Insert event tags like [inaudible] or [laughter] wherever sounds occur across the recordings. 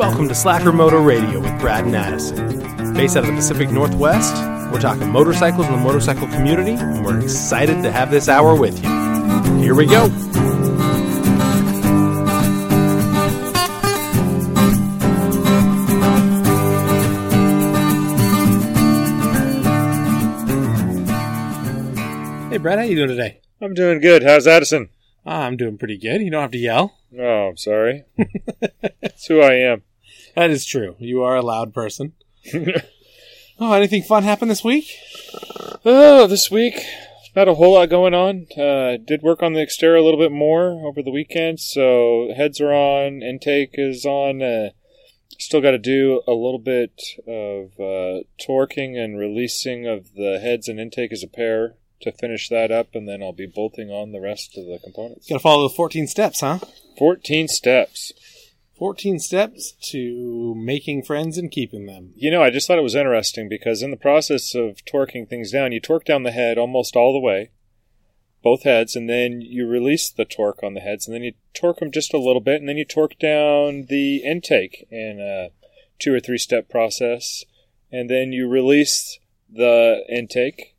Welcome to Slacker Moto Radio with Brad and Addison. Based out of the Pacific Northwest, we're talking motorcycles and the motorcycle community, and we're excited to have this hour with you. Here we go. Hey, Brad, how you doing today? I'm doing good. How's Addison? Ah, I'm doing pretty good. You don't have to yell. Oh, I'm sorry. [laughs] That's who I am. [laughs] That is true. You are a loud person. [laughs] oh, anything fun happened this week? Oh, this week, not a whole lot going on. Uh, did work on the exterior a little bit more over the weekend, so heads are on, intake is on. Uh, still got to do a little bit of uh, torquing and releasing of the heads and intake as a pair to finish that up, and then I'll be bolting on the rest of the components. Got to follow the 14 steps, huh? 14 steps. 14 steps to making friends and keeping them. You know, I just thought it was interesting because in the process of torquing things down, you torque down the head almost all the way, both heads, and then you release the torque on the heads, and then you torque them just a little bit, and then you torque down the intake in a two or three step process, and then you release the intake,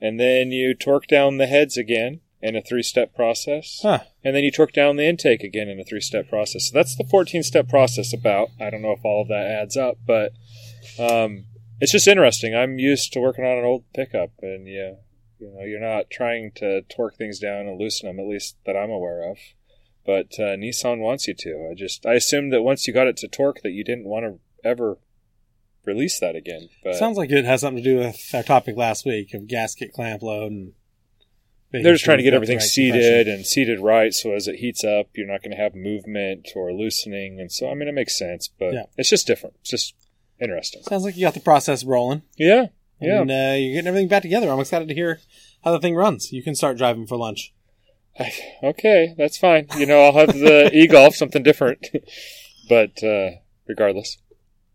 and then you torque down the heads again in a three step process. Huh. And then you torque down the intake again in a three step process. So that's the 14 step process about. I don't know if all of that adds up, but um, it's just interesting. I'm used to working on an old pickup, and yeah, you know, you're not trying to torque things down and loosen them, at least that I'm aware of. But uh, Nissan wants you to. I just I assumed that once you got it to torque, that you didn't want to ever release that again. But Sounds like it has something to do with our topic last week of gasket clamp load and. They're just trying to get everything we've got the right seated and seated right so as it heats up you're not going to have movement or loosening and so i mean it makes sense but Yeah. it's just different it's just interesting Sounds like you got the process rolling. yeah yeah And uh, you're getting everything back together. I'm excited to hear how the thing runs. You can start driving for lunch. okay that's fine you know i'll have the [laughs] e-golf something different but uh regardless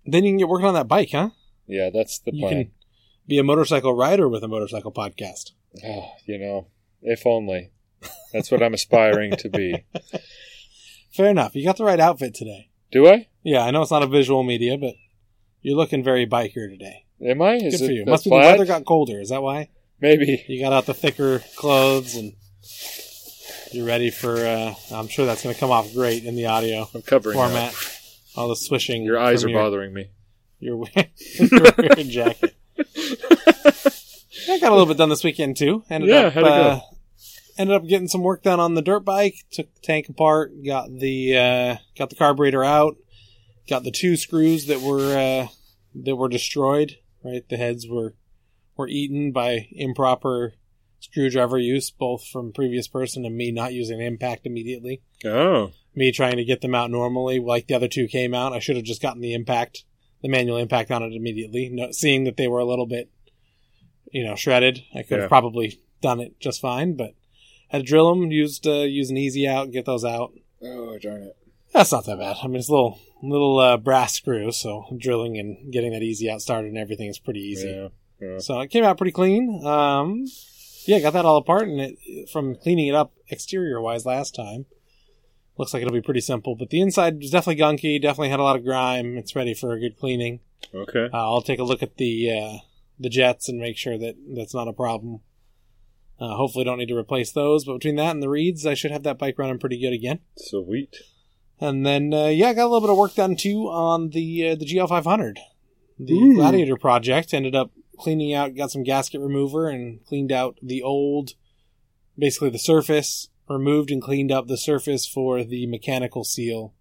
Then you can get working on that bike, huh? yeah that's the You can be a motorcycle rider with a motorcycle podcast. oh, you know if only that's what i'm aspiring to be [laughs] Fair enough. You got the right outfit today. do i Yeah, I know it's not a visual media, but you're looking very biker today. am i is Good it for you. Must be the weather got colder. Is that why? maybe You got out the thicker clothes and you're ready for. Uh, I'm sure that's going to come off great in the audio i'm covering up. format. All the swishing. your eyes are your, bothering me [laughs] Your, your jacket. [laughs] I got a little bit done this weekend too. Ended Yeah, up how'd it go? uh, ended up getting some work done on the dirt bike. Took the tank apart. Got the uh, got the carburetor out. Got the two screws that were uh, that were destroyed. Right, the heads were were eaten by improper screwdriver use, both from previous person and me not using impact immediately. oh Me trying to get them out normally, like the other two came out. I should have just gotten the impact, the manual impact on it immediately. No, seeing that they were a little bit, you know, shredded, I could Yeah. have probably done it just fine. But I had to drill them, used uh, use an easy out, get those out. oh darn it That's not that bad. I mean, it's a little little uh, brass screw, so drilling and getting that easy out started and everything is pretty easy. yeah yeah So it came out pretty clean. Um, yeah, got that all apart, and it from cleaning it up exterior wise last time, looks like it'll be pretty simple. But the inside was definitely gunky. Definitely had a lot of grime. It's ready for a good cleaning. okay Uh, I'll take a look at the uh, the jets and make sure that that's not a problem. Uh, hopefully, don't need to replace those. But between that and the reeds, I should have that bike running pretty good again. Sweet. And then, uh, yeah, I got a little bit of work done too on the uh, the GL500. The Ooh. Gladiator project ended up cleaning out, got some gasket remover, and cleaned out the old, basically the surface, removed and cleaned up the surface for the mechanical seal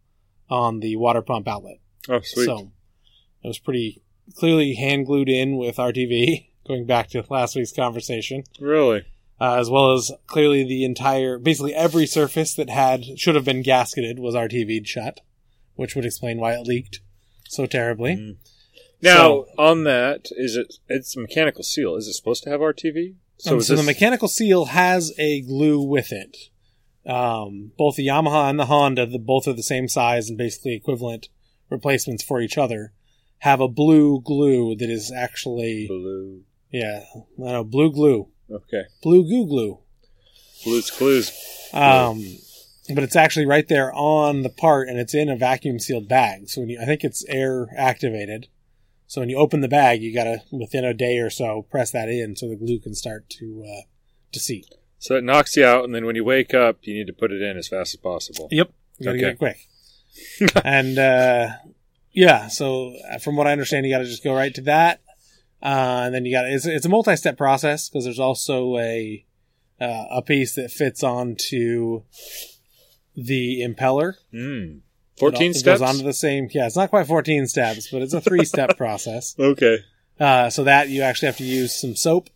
on the water pump outlet. Oh, sweet. So it was pretty clearly hand glued in with RTV, [laughs] going back to last week's conversation really? uh, as well as clearly the entire, basically every surface that had should have been gasketed was RTV'd shut, which would explain why it leaked so terribly. Mm. Now, on that, is it? It's a mechanical seal. Is it supposed to have RTV? So, is so the mechanical seal has a glue with it. Um, both the Yamaha and the Honda, the, both are the same size and basically equivalent replacements for each other, have a blue glue that is actually, blue. yeah, I know, blue glue, Okay, blue goo glue. blues clues. Um, but it's actually right there on the part, and it's in a vacuum sealed bag. So when you, I think it's air activated. So when you open the bag, you gotta within a day or so press that in so the glue can start to uh, to seat. So it knocks you out, and then when you wake up, you need to put it in as fast as possible. Yep, you gotta get Okay. it quick. [laughs] and uh, yeah, so uh, from what I understand, you got to just go right to that, uh, and then you got it's it's a multi step process because there's also a uh, a piece that fits onto the impeller. Mm. 14 it steps? goes onto the same. Yeah, it's not quite 14 steps, but it's a three step [laughs] process. okay. Uh, so that you actually have to use some soap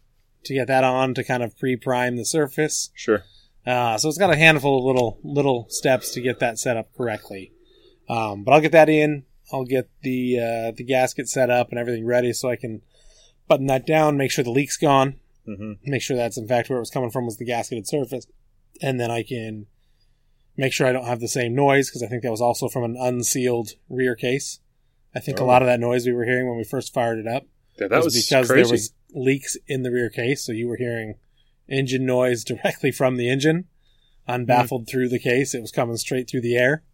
to get that on to kind of pre prime the surface. Sure. Uh, so it's got a handful of little little steps to get that set up correctly. Um, but I'll get that in. I'll get the uh, the gasket set up and everything ready so I can button that down, make sure the leak's gone, hmm make sure that's in fact where it was coming from was the gasketed surface, and then I can make sure I don't have the same noise because I think that was also from an unsealed rear case. I think a Oh. lot of that noise we were hearing when we first fired it up Yeah, that was, because crazy. there was leaks in the rear case, so you were hearing engine noise [laughs] directly from the engine, unbaffled through the case. It was coming straight through the air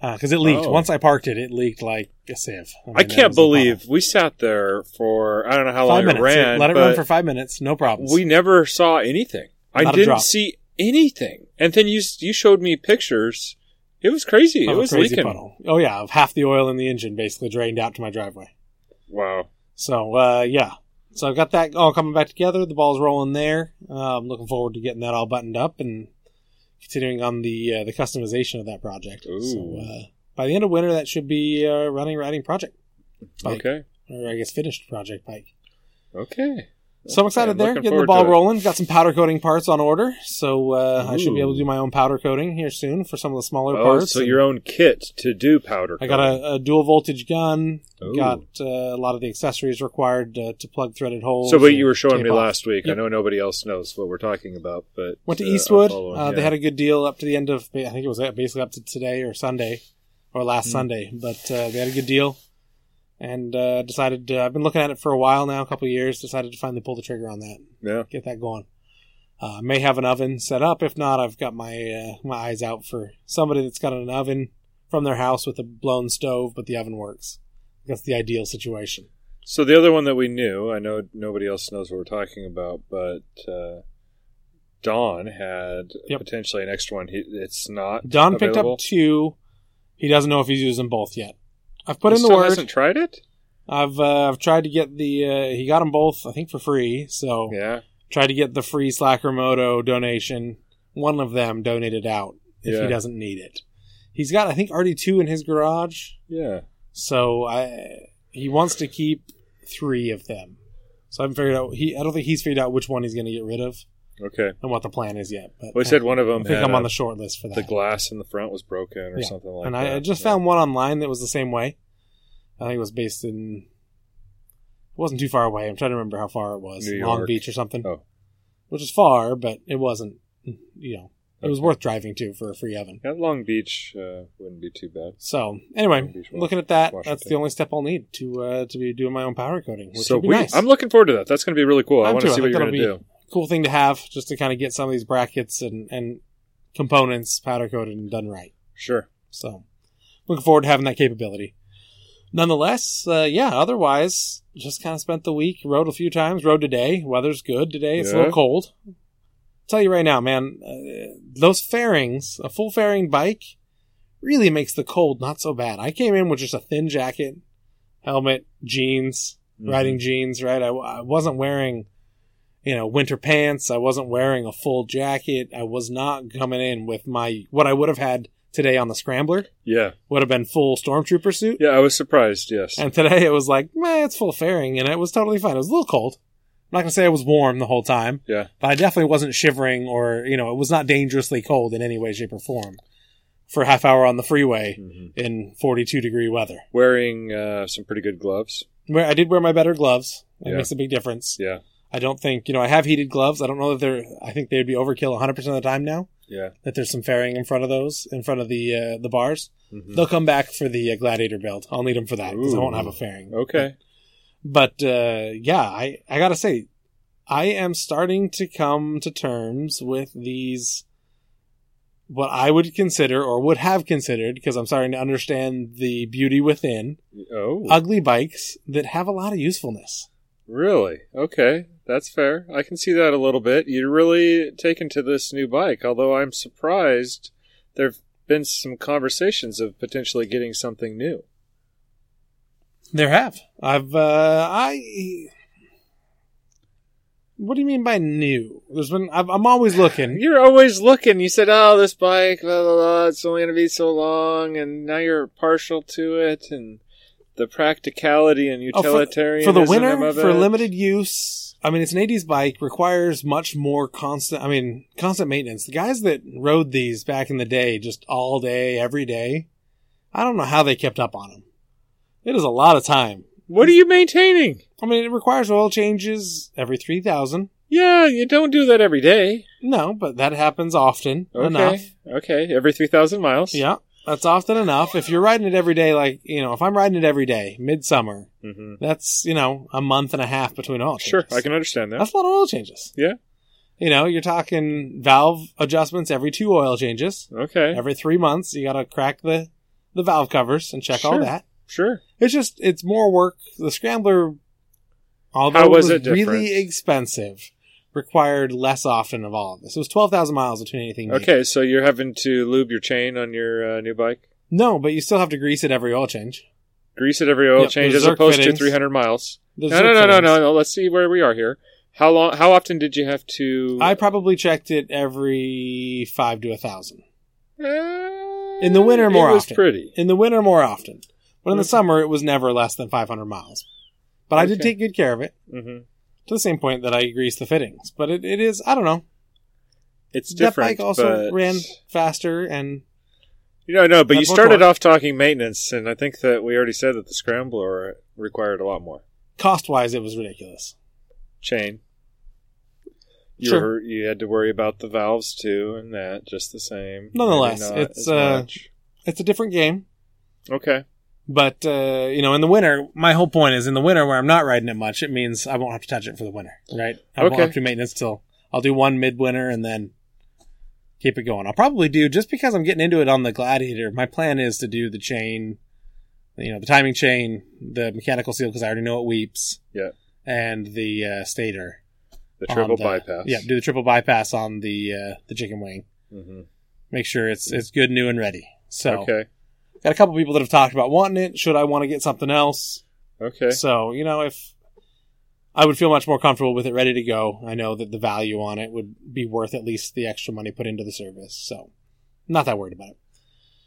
because it leaked. Oh. Once I parked it, it leaked like a sieve. mean, I can't problem. believe we sat there for I don't know how five long minutes. it ran. Let it run for five minutes, no problems. we never saw anything. I Not a didn't see anything. And then you you showed me pictures. It was crazy. Of it was crazy leaking. puddle. Oh yeah, of half the oil in the engine basically drained out to my driveway. Wow. So uh, yeah, so I've got that all coming back together. The ball's rolling there. Uh, I'm looking forward to getting that all buttoned up and continuing on the uh, the customization of that project. Ooh. So uh, by the end of winter, that should be uh, running riding project bike, Okay. or I guess finished project bike. Okay. So I'm excited there, getting the ball rolling. Got some powder coating parts on order, so uh, I should be able to do my own powder coating here soon for some of the smaller Oh, parts. so and- your own kit to do powder. I got a, a dual voltage gun. Ooh. Got uh, a lot of the accessories required uh, to plug threaded holes. So, what you were showing me off. last week, I know nobody else knows what we're talking about, but Went to uh, Eastwood. Uh, They had a good deal up to the end of. I think it was basically up to today or Sunday, or last Hmm. Sunday. But uh, they had a good deal, and uh, decided. Uh, I've been looking at it for a while now, a couple of years. Decided to finally pull the trigger on that, yeah. get that going. Uh, may have an oven set up. If not, I've got my uh, my eyes out for somebody that's got an oven from their house with a blown stove, but the oven works. That's the ideal situation. So the other one that we knew, I know nobody else knows what we're talking about, but uh, Don had Yep. potentially an extra one. He, it's not. Don picked up two. He doesn't know if he's using both yet. I've put in the word. hasn't tried it. I've uh, I've tried to get the uh, he got them both I think for free. So Yeah, tried to get the free Slacker Moto donation. One of them donated out if Yeah. he doesn't need it. He's got I think already two in his garage. yeah. So I he wants to keep three of them. So I haven't figured out he I don't think he's figured out which one he's going to get rid of Okay. and what the plan is yet. But he said one of them. I think I'm on the short list for that. the glass in the front was broken or Yeah. something like and that. And I just Yeah. found one online that was the same way. I think it was based in. It wasn't too far away. I'm trying to remember how far it was. New Long York. Beach or something. Oh. Which is far, but it wasn't. You know, it was worth driving to for a free oven. Yeah, Long Beach uh, wouldn't be too bad. So anyway, Beach, looking at that, Washington. that's the only step I'll need to uh, to be doing my own powder coating, which so we, nice. I'm looking forward to that. That's going to be really cool. I I'm want to see what you're going to do. Cool thing to have, just to kind of get some of these brackets and and components powder coated and done right. Sure. So, looking forward to having that capability. Nonetheless, uh, yeah, otherwise, just kind of spent the week, rode a few times, rode today. Weather's good today. It's a little cold. tell you right now, man, uh, those fairings, a full fairing bike, really makes the cold not so bad. I came in with just a thin jacket, helmet, jeans, Mhm. riding jeans, right? I, I wasn't wearing, you know, winter pants. I wasn't wearing a full jacket. I was not coming in with my, what I would have had today on the Scrambler Yeah. would have been full stormtrooper suit. Yeah, I was surprised. Yes. And today it was like, meh, it's full fairing, and it was totally fine. It was a little cold. I'm not gonna say it was warm the whole time, yeah. but I definitely wasn't shivering or, you know, it was not dangerously cold in any way, shape, or form for a half hour on the freeway Mhm. in 42 degree weather. Wearing uh, some pretty good gloves. Where I did wear my better gloves. It Yeah. makes a big difference. Yeah. I don't think, you know, I have heated gloves. I don't know that they're, I think they'd be overkill 100% of the time now, Yeah. that there's some fairing in front of those, in front of the, uh, the bars. Mhm. They'll come back for the uh, Gladiator build. I'll need them for that because I won't have a fairing. Okay. But uh, yeah, I I gotta say, I am starting to come to terms with these what I would consider or would have considered, because I'm starting to understand the beauty within, Oh, ugly bikes that have a lot of usefulness. really? Okay, that's fair. I can see that a little bit. You're really taken to this new bike, although I'm surprised there've been some conversations of potentially getting something new. There have. I've, uh, I. What do you mean by new? There's been. I've, I'm always looking. You're always looking. You said, "Oh, this bike, blah, blah, blah, it's only going to be so long," and now you're partial to it, and the practicality and Oh, for- utilitarianism for the winter, for limited use. I mean, it's an 80s bike, requires much more constant, I mean, constant maintenance. The guys that rode these back in the day, just all day, every day, I don't know how they kept up on them. It is a lot of time. What are you maintaining? I mean, it requires oil changes every 3,000. Yeah, you don't do that every day. No, but that happens often Okay, enough. okay, every three thousand miles. Yeah, that's often enough. If you're riding it every day, like, you know, if I'm riding it every day, midsummer, hmm that's, you know, a month and a half between oil changes. Sure, I can understand that. That's a lot of oil changes. Yeah. You know, you're talking valve adjustments every two oil changes. Okay, Every three months, you got to crack the, the valve covers and check all that. sure. It's just, it's more work. The Scrambler, although How it was was it really expensive, required less often of all of this. It was 12,000 miles between anything. Okay, so you're having to lube your chain on your uh, new bike. No, but you still have to grease it every oil change. Grease it every oil Yep, change as opposed fittings. to 300 miles. The No, no, no, no, no, no. Let's see where we are here. How long? How often did you have to? I probably checked it every five to a thousand. Uh, In the winter, more it was often. pretty. In the winter, more often. But in the summer, it was never less than 500 miles. But I did Okay. take good care of it hmm to the same point that I greased the fittings. But it, it is, I don't know. It's that different. bike also but... ran faster and You know, no, but you started off talking maintenance, and I think that we already said that the Scrambler required a lot more cost wise, it was ridiculous. chain. You Sure. were, you had to worry about the valves too, and that just the same. Nonetheless, it's, uh, much. It's a different game. okay. But, uh, you know, in the winter, my whole point is in the winter where I'm not riding it much, it means I won't have to touch it for the winter, right? I won't have to do maintenance till I'll do one midwinter and then keep it going. I'll probably do, just because I'm getting into it on the Gladiator, my plan is to do the chain, you know, the timing chain, the mechanical seal, because I already know it weeps. Yeah. And the uh, stator. The triple the- bypass. Yeah, do the triple bypass on the uh, the chicken wing. hmm Make sure it's it's good, new, and ready. So, Okay. Got a couple people that have talked about wanting it. Should I want to get something else? Okay. So, you know, if I would feel much more comfortable with it ready to go, I know that the value on it would be worth at least the extra money put into the service. So, not that worried about it.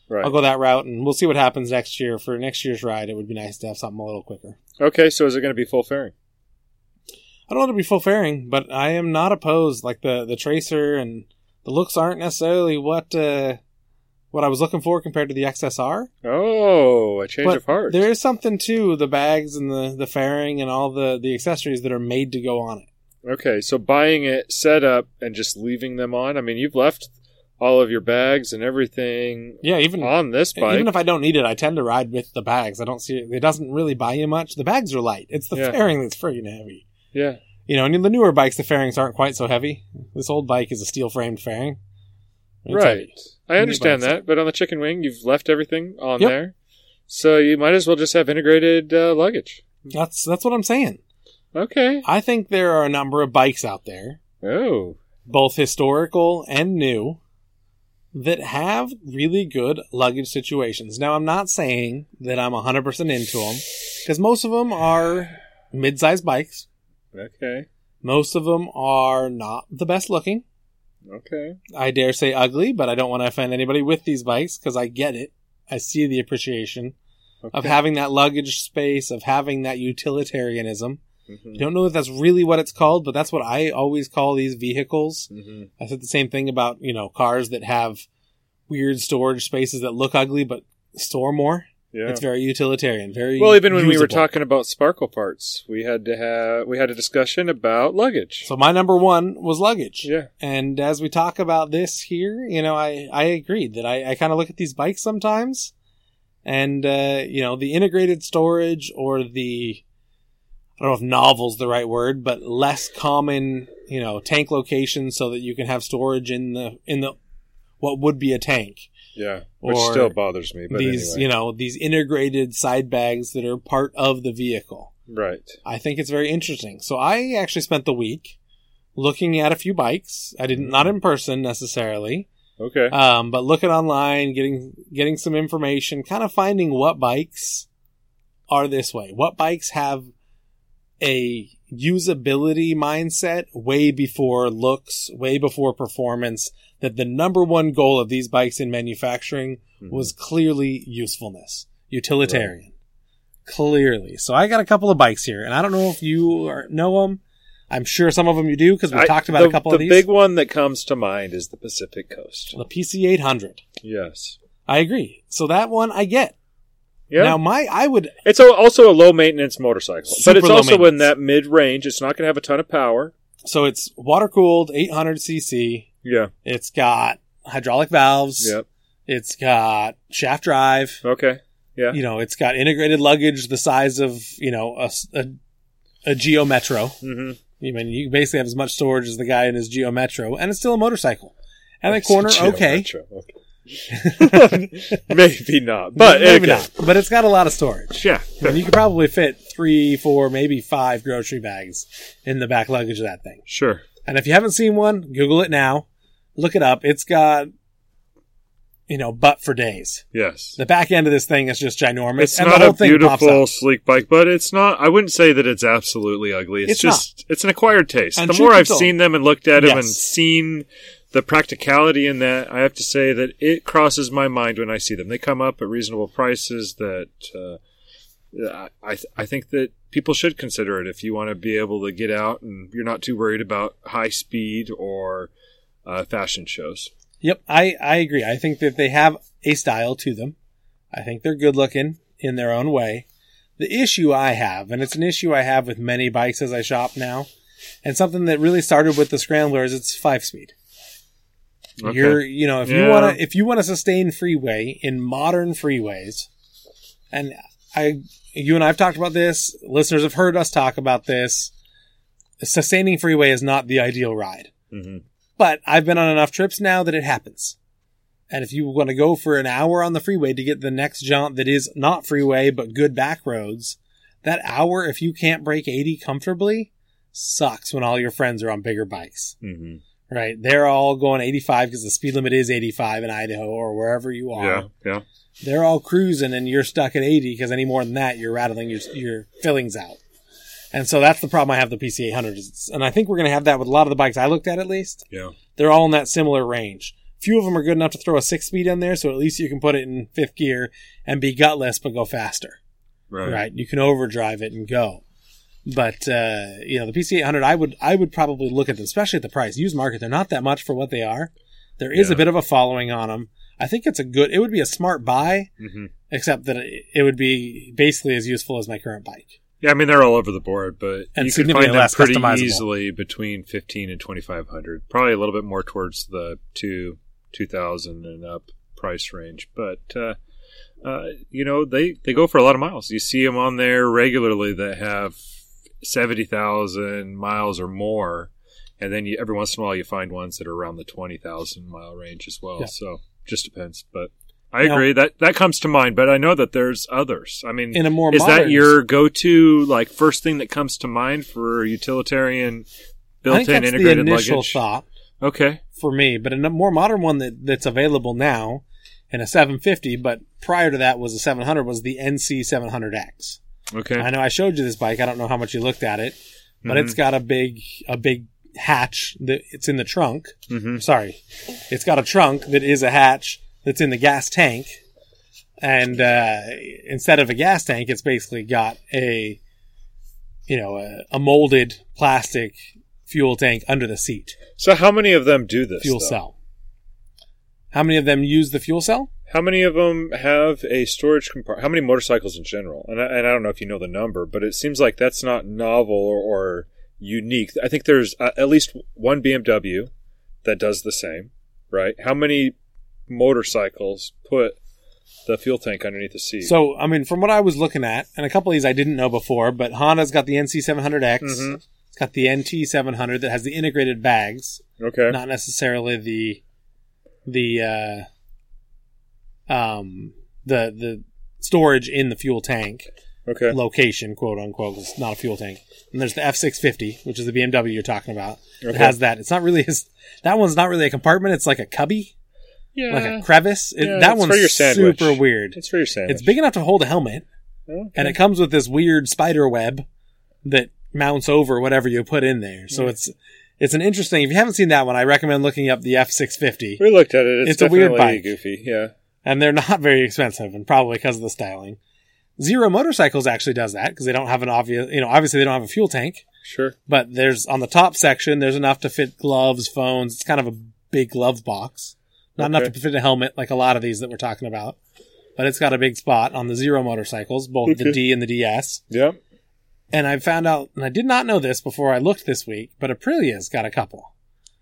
Right. I'll go that route and we'll see what happens next year. For next year's ride, it would be nice to have something a little quicker. Okay. So is it going to be full fairing? I don't want to be full fairing, but I am not opposed. Like the, the tracer and the looks aren't necessarily what, uh, what I was looking for compared to the XSR. Oh, a change But of heart. There is something to the bags and the, the fairing and all the, the accessories that are made to go on it. Okay, so buying it set up and just leaving them on. I mean, you've left all of your bags and everything Yeah, even on this bike. even if I don't need it, I tend to ride with the bags. I don't see it. It doesn't really buy you much. The bags are light. It's the Yeah. fairing that's freaking heavy. yeah. You know, and in the newer bikes, the fairings aren't quite so heavy. This old bike is a steel framed fairing. Right. I understand that, but on the chicken wing, you've left everything on Yep. there. So you might as well just have integrated uh, luggage. That's that's what I'm saying. Okay. I think there are a number of bikes out there, Oh. both historical and new, that have really good luggage situations. Now, I'm not saying that I'm 100% into them, because most of them are mid-sized bikes. Okay. Most of them are not the best looking. Okay. I dare say ugly, but I don't want to offend anybody with these bikes because I get it. I see the appreciation okay. of having that luggage space, of having that utilitarianism. Mhm. I don't know if that's really what it's called, but that's what I always call these vehicles. Mhm. I said the same thing about, you know, cars that have weird storage spaces that look ugly but store more. Yeah. It's very utilitarian, very well, even when we were talking about sparkle parts, we had to have we had a discussion about luggage. So my number one was luggage. yeah. And as we talk about this here, you know, I, I agreed that I, I kind of look at these bikes sometimes and, uh, you know, the integrated storage or the, I don't know if novel's the right word, but less common, you know, tank locations so that you can have storage in the, in the what would be a tank. Yeah, which still bothers me. But these, anyway. you know, these integrated side bags that are part of the vehicle. right. I think it's very interesting. So I actually spent the week looking at a few bikes. I didn't not in person necessarily, Okay. um, but looking online, getting getting some information, kind of finding what bikes are this way. What bikes have a usability mindset way before looks, way before performance. That the number one goal of these bikes in manufacturing Mhm. was clearly usefulness, utilitarian, clearly. So I got a couple of bikes here, and I don't know if you are, know them. I'm sure some of them you do because we talked about the, a couple of these. The big one that comes to mind is the Pacific Coast. the PC 800. Yes. I agree. So that one I get. Yeah. Now my I would it's a, also a low maintenance motorcycle, Super but it's low also in maintenance. that mid range. It's not going to have a ton of power. so it's water cooled 800 cc. Yeah. It's got hydraulic valves. Yep. It's got shaft drive. Okay. Yeah. You know, it's got integrated luggage the size of you know a a, a Geo Metro. hmm I mean, you basically have as much storage as the guy in his Geo Metro, and it's still a motorcycle. And the corner, okay, [laughs] Maybe not, but maybe okay. not, but it's got a lot of storage. Yeah. I mean, you could probably fit three, four, maybe five grocery bags in the back luggage of that thing. Sure. And if you haven't seen one, Google it now. Look it up. It's got, you know, butt for days. Yes. The back end of this thing is just ginormous, It's not a beautiful, sleek bike, but it's not. I wouldn't say that it's absolutely ugly. It's, It's just it's an acquired taste. And the more I've told- seen them and looked at them and seen the practicality in that, I have to say that it crosses my mind when I see them. They come up at reasonable prices. That uh, I I think that people should consider it if you want to be able to get out and you're not too worried about high speed or uh, fashion shows. Yep, I, I agree. I think that they have a style to them. I think they're good looking in their own way. The issue I have, and it's an issue I have with many bikes as I shop now, and something that really started with the Scrambler is it's five speed. Okay. You're, you know, if you want to, if you want to sustain freeway in modern freeways, and I, you and I've talked about this. Listeners have heard us talk about this. Sustaining freeway is not the ideal ride, hmm but I've been on enough trips now that it happens. And if you want to go for an hour on the freeway to get the next jaunt that is not freeway but good back roads, that hour, if you can't break 80 comfortably, sucks when all your friends are on bigger bikes hmm right? They're all going 85 because the speed limit is 85 in Idaho or wherever you are. Yeah. Yeah. They're all cruising and you're stuck at 80 because any more than that, you're rattling your, your fillings out. And so that's the problem I have with the PC 800. And I think we're going to have that with a lot of the bikes I looked at at least. Yeah. They're all in that similar range. Few of them are good enough to throw a six speed in there, so at least you can put it in fifth gear and be gutless but go faster. Right. Right. You can overdrive it and go. But uh, you know, the PC 800, I would I would probably look at them, especially at the price. Used market, they're not that much for what they are. There is Yeah. a bit of a following on them. I think it's a good. It would be a smart buy, hmm except that it, it would be basically as useful as my current bike. Yeah, I mean they're all over the board, but And you can find them pretty easily between fifteen and twenty five hundred. Probably a little bit more towards the two two thousand and up price range, but uh, uh, you know they they go for a lot of miles. You see them on there regularly that have seventy thousand miles or more, and then you, every once in a while you find ones that are around the twenty thousand mile range as well. Yeah. So just depends, but. I Now- agree that that comes to mind, but I know that there's others. I mean, In a more is modern, that your go-to like first thing that comes to mind for utilitarian built-in that's the integrated initial luggage? thought Okay. for me. But a more modern one that that's available now, in a 750, but prior to that was a 700 was the NC 700X. Okay. I know I showed you this bike. I don't know how much you looked at it, but Mhm. it's got a big a big hatch that it's in the trunk. hmm Sorry, it's got a trunk that is a hatch that's in the gas tank, and uh, instead of a gas tank, it's basically got a you know a, a molded plastic fuel tank under the seat, So how many of them do this? fuel though? cell. How many of them use the fuel cell? How many of them have a storage compartment? How many motorcycles in general? And I, and I don't know if you know the number, but it seems like that's not novel or, or unique. I think there's uh, at least one BMW that does the same, right? How many motorcycles put the fuel tank underneath the seat? So, I mean, from what I was looking at, and a couple of these I didn't know before, but Honda's got the NC700X. Mhm. It's got the NT700 that has the integrated bags, okay. not necessarily the the uh, um the the storage in the fuel tank Okay. location, quote unquote. It's not a fuel tank. And there's the F six fifty, which is the BMW you're talking about. It has that. It's not really his. That one's not really a compartment. It's like a cubby, Yeah. like a crevice. It, yeah, that one's for your super weird. It's for your sandwich. It's big enough to hold a helmet, Okay. and it comes with this weird spider web that mounts over whatever you put in there. So Yeah. it's it's an interesting. If you haven't seen that one, I recommend looking up the F six fifty. we looked at it. It's, It's a weird definitely bike. goofy. Yeah. And they're not very expensive, and probably because of the styling. Zero Motorcycles actually does that because they don't have an obvious, you know, obviously they don't have a fuel tank, Sure. but there's on the top section there's enough to fit gloves, phones. It's kind of a big glove box, not enough to fit a helmet like a lot of these that we're talking about. But it's got a big spot on the Zero Motorcycles, both the D and the DS. Yeah. And I found out, and I did not know this before I looked this week, but Aprilia's got a couple.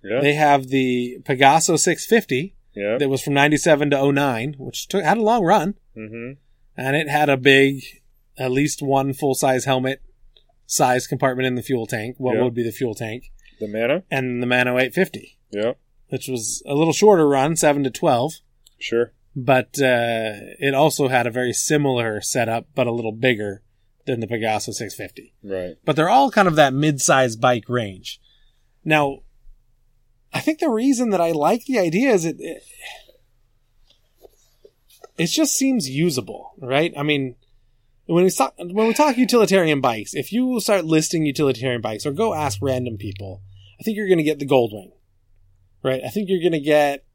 Yeah. They have the Pegaso 650 yeah. that was from 97 to 09, which took, had a long run. mm-hmm. and it had a big, at least one full size helmet size compartment in the fuel tank. What Yeah. would be the fuel tank? The mana. And the Mana 850, Yeah. which was a little shorter run, 7 to 12, Sure. but uh, it also had a very similar setup, but a little bigger than the Pegaso 650. Right. But they're all kind of that mid size bike range. Now, I think the reason that I like the idea is it, it it just seems usable, right? I mean, when we talk when we talk utilitarian bikes, if you start listing utilitarian bikes or go ask random people, I think you're going to get the Goldwing, right? I think you're going to get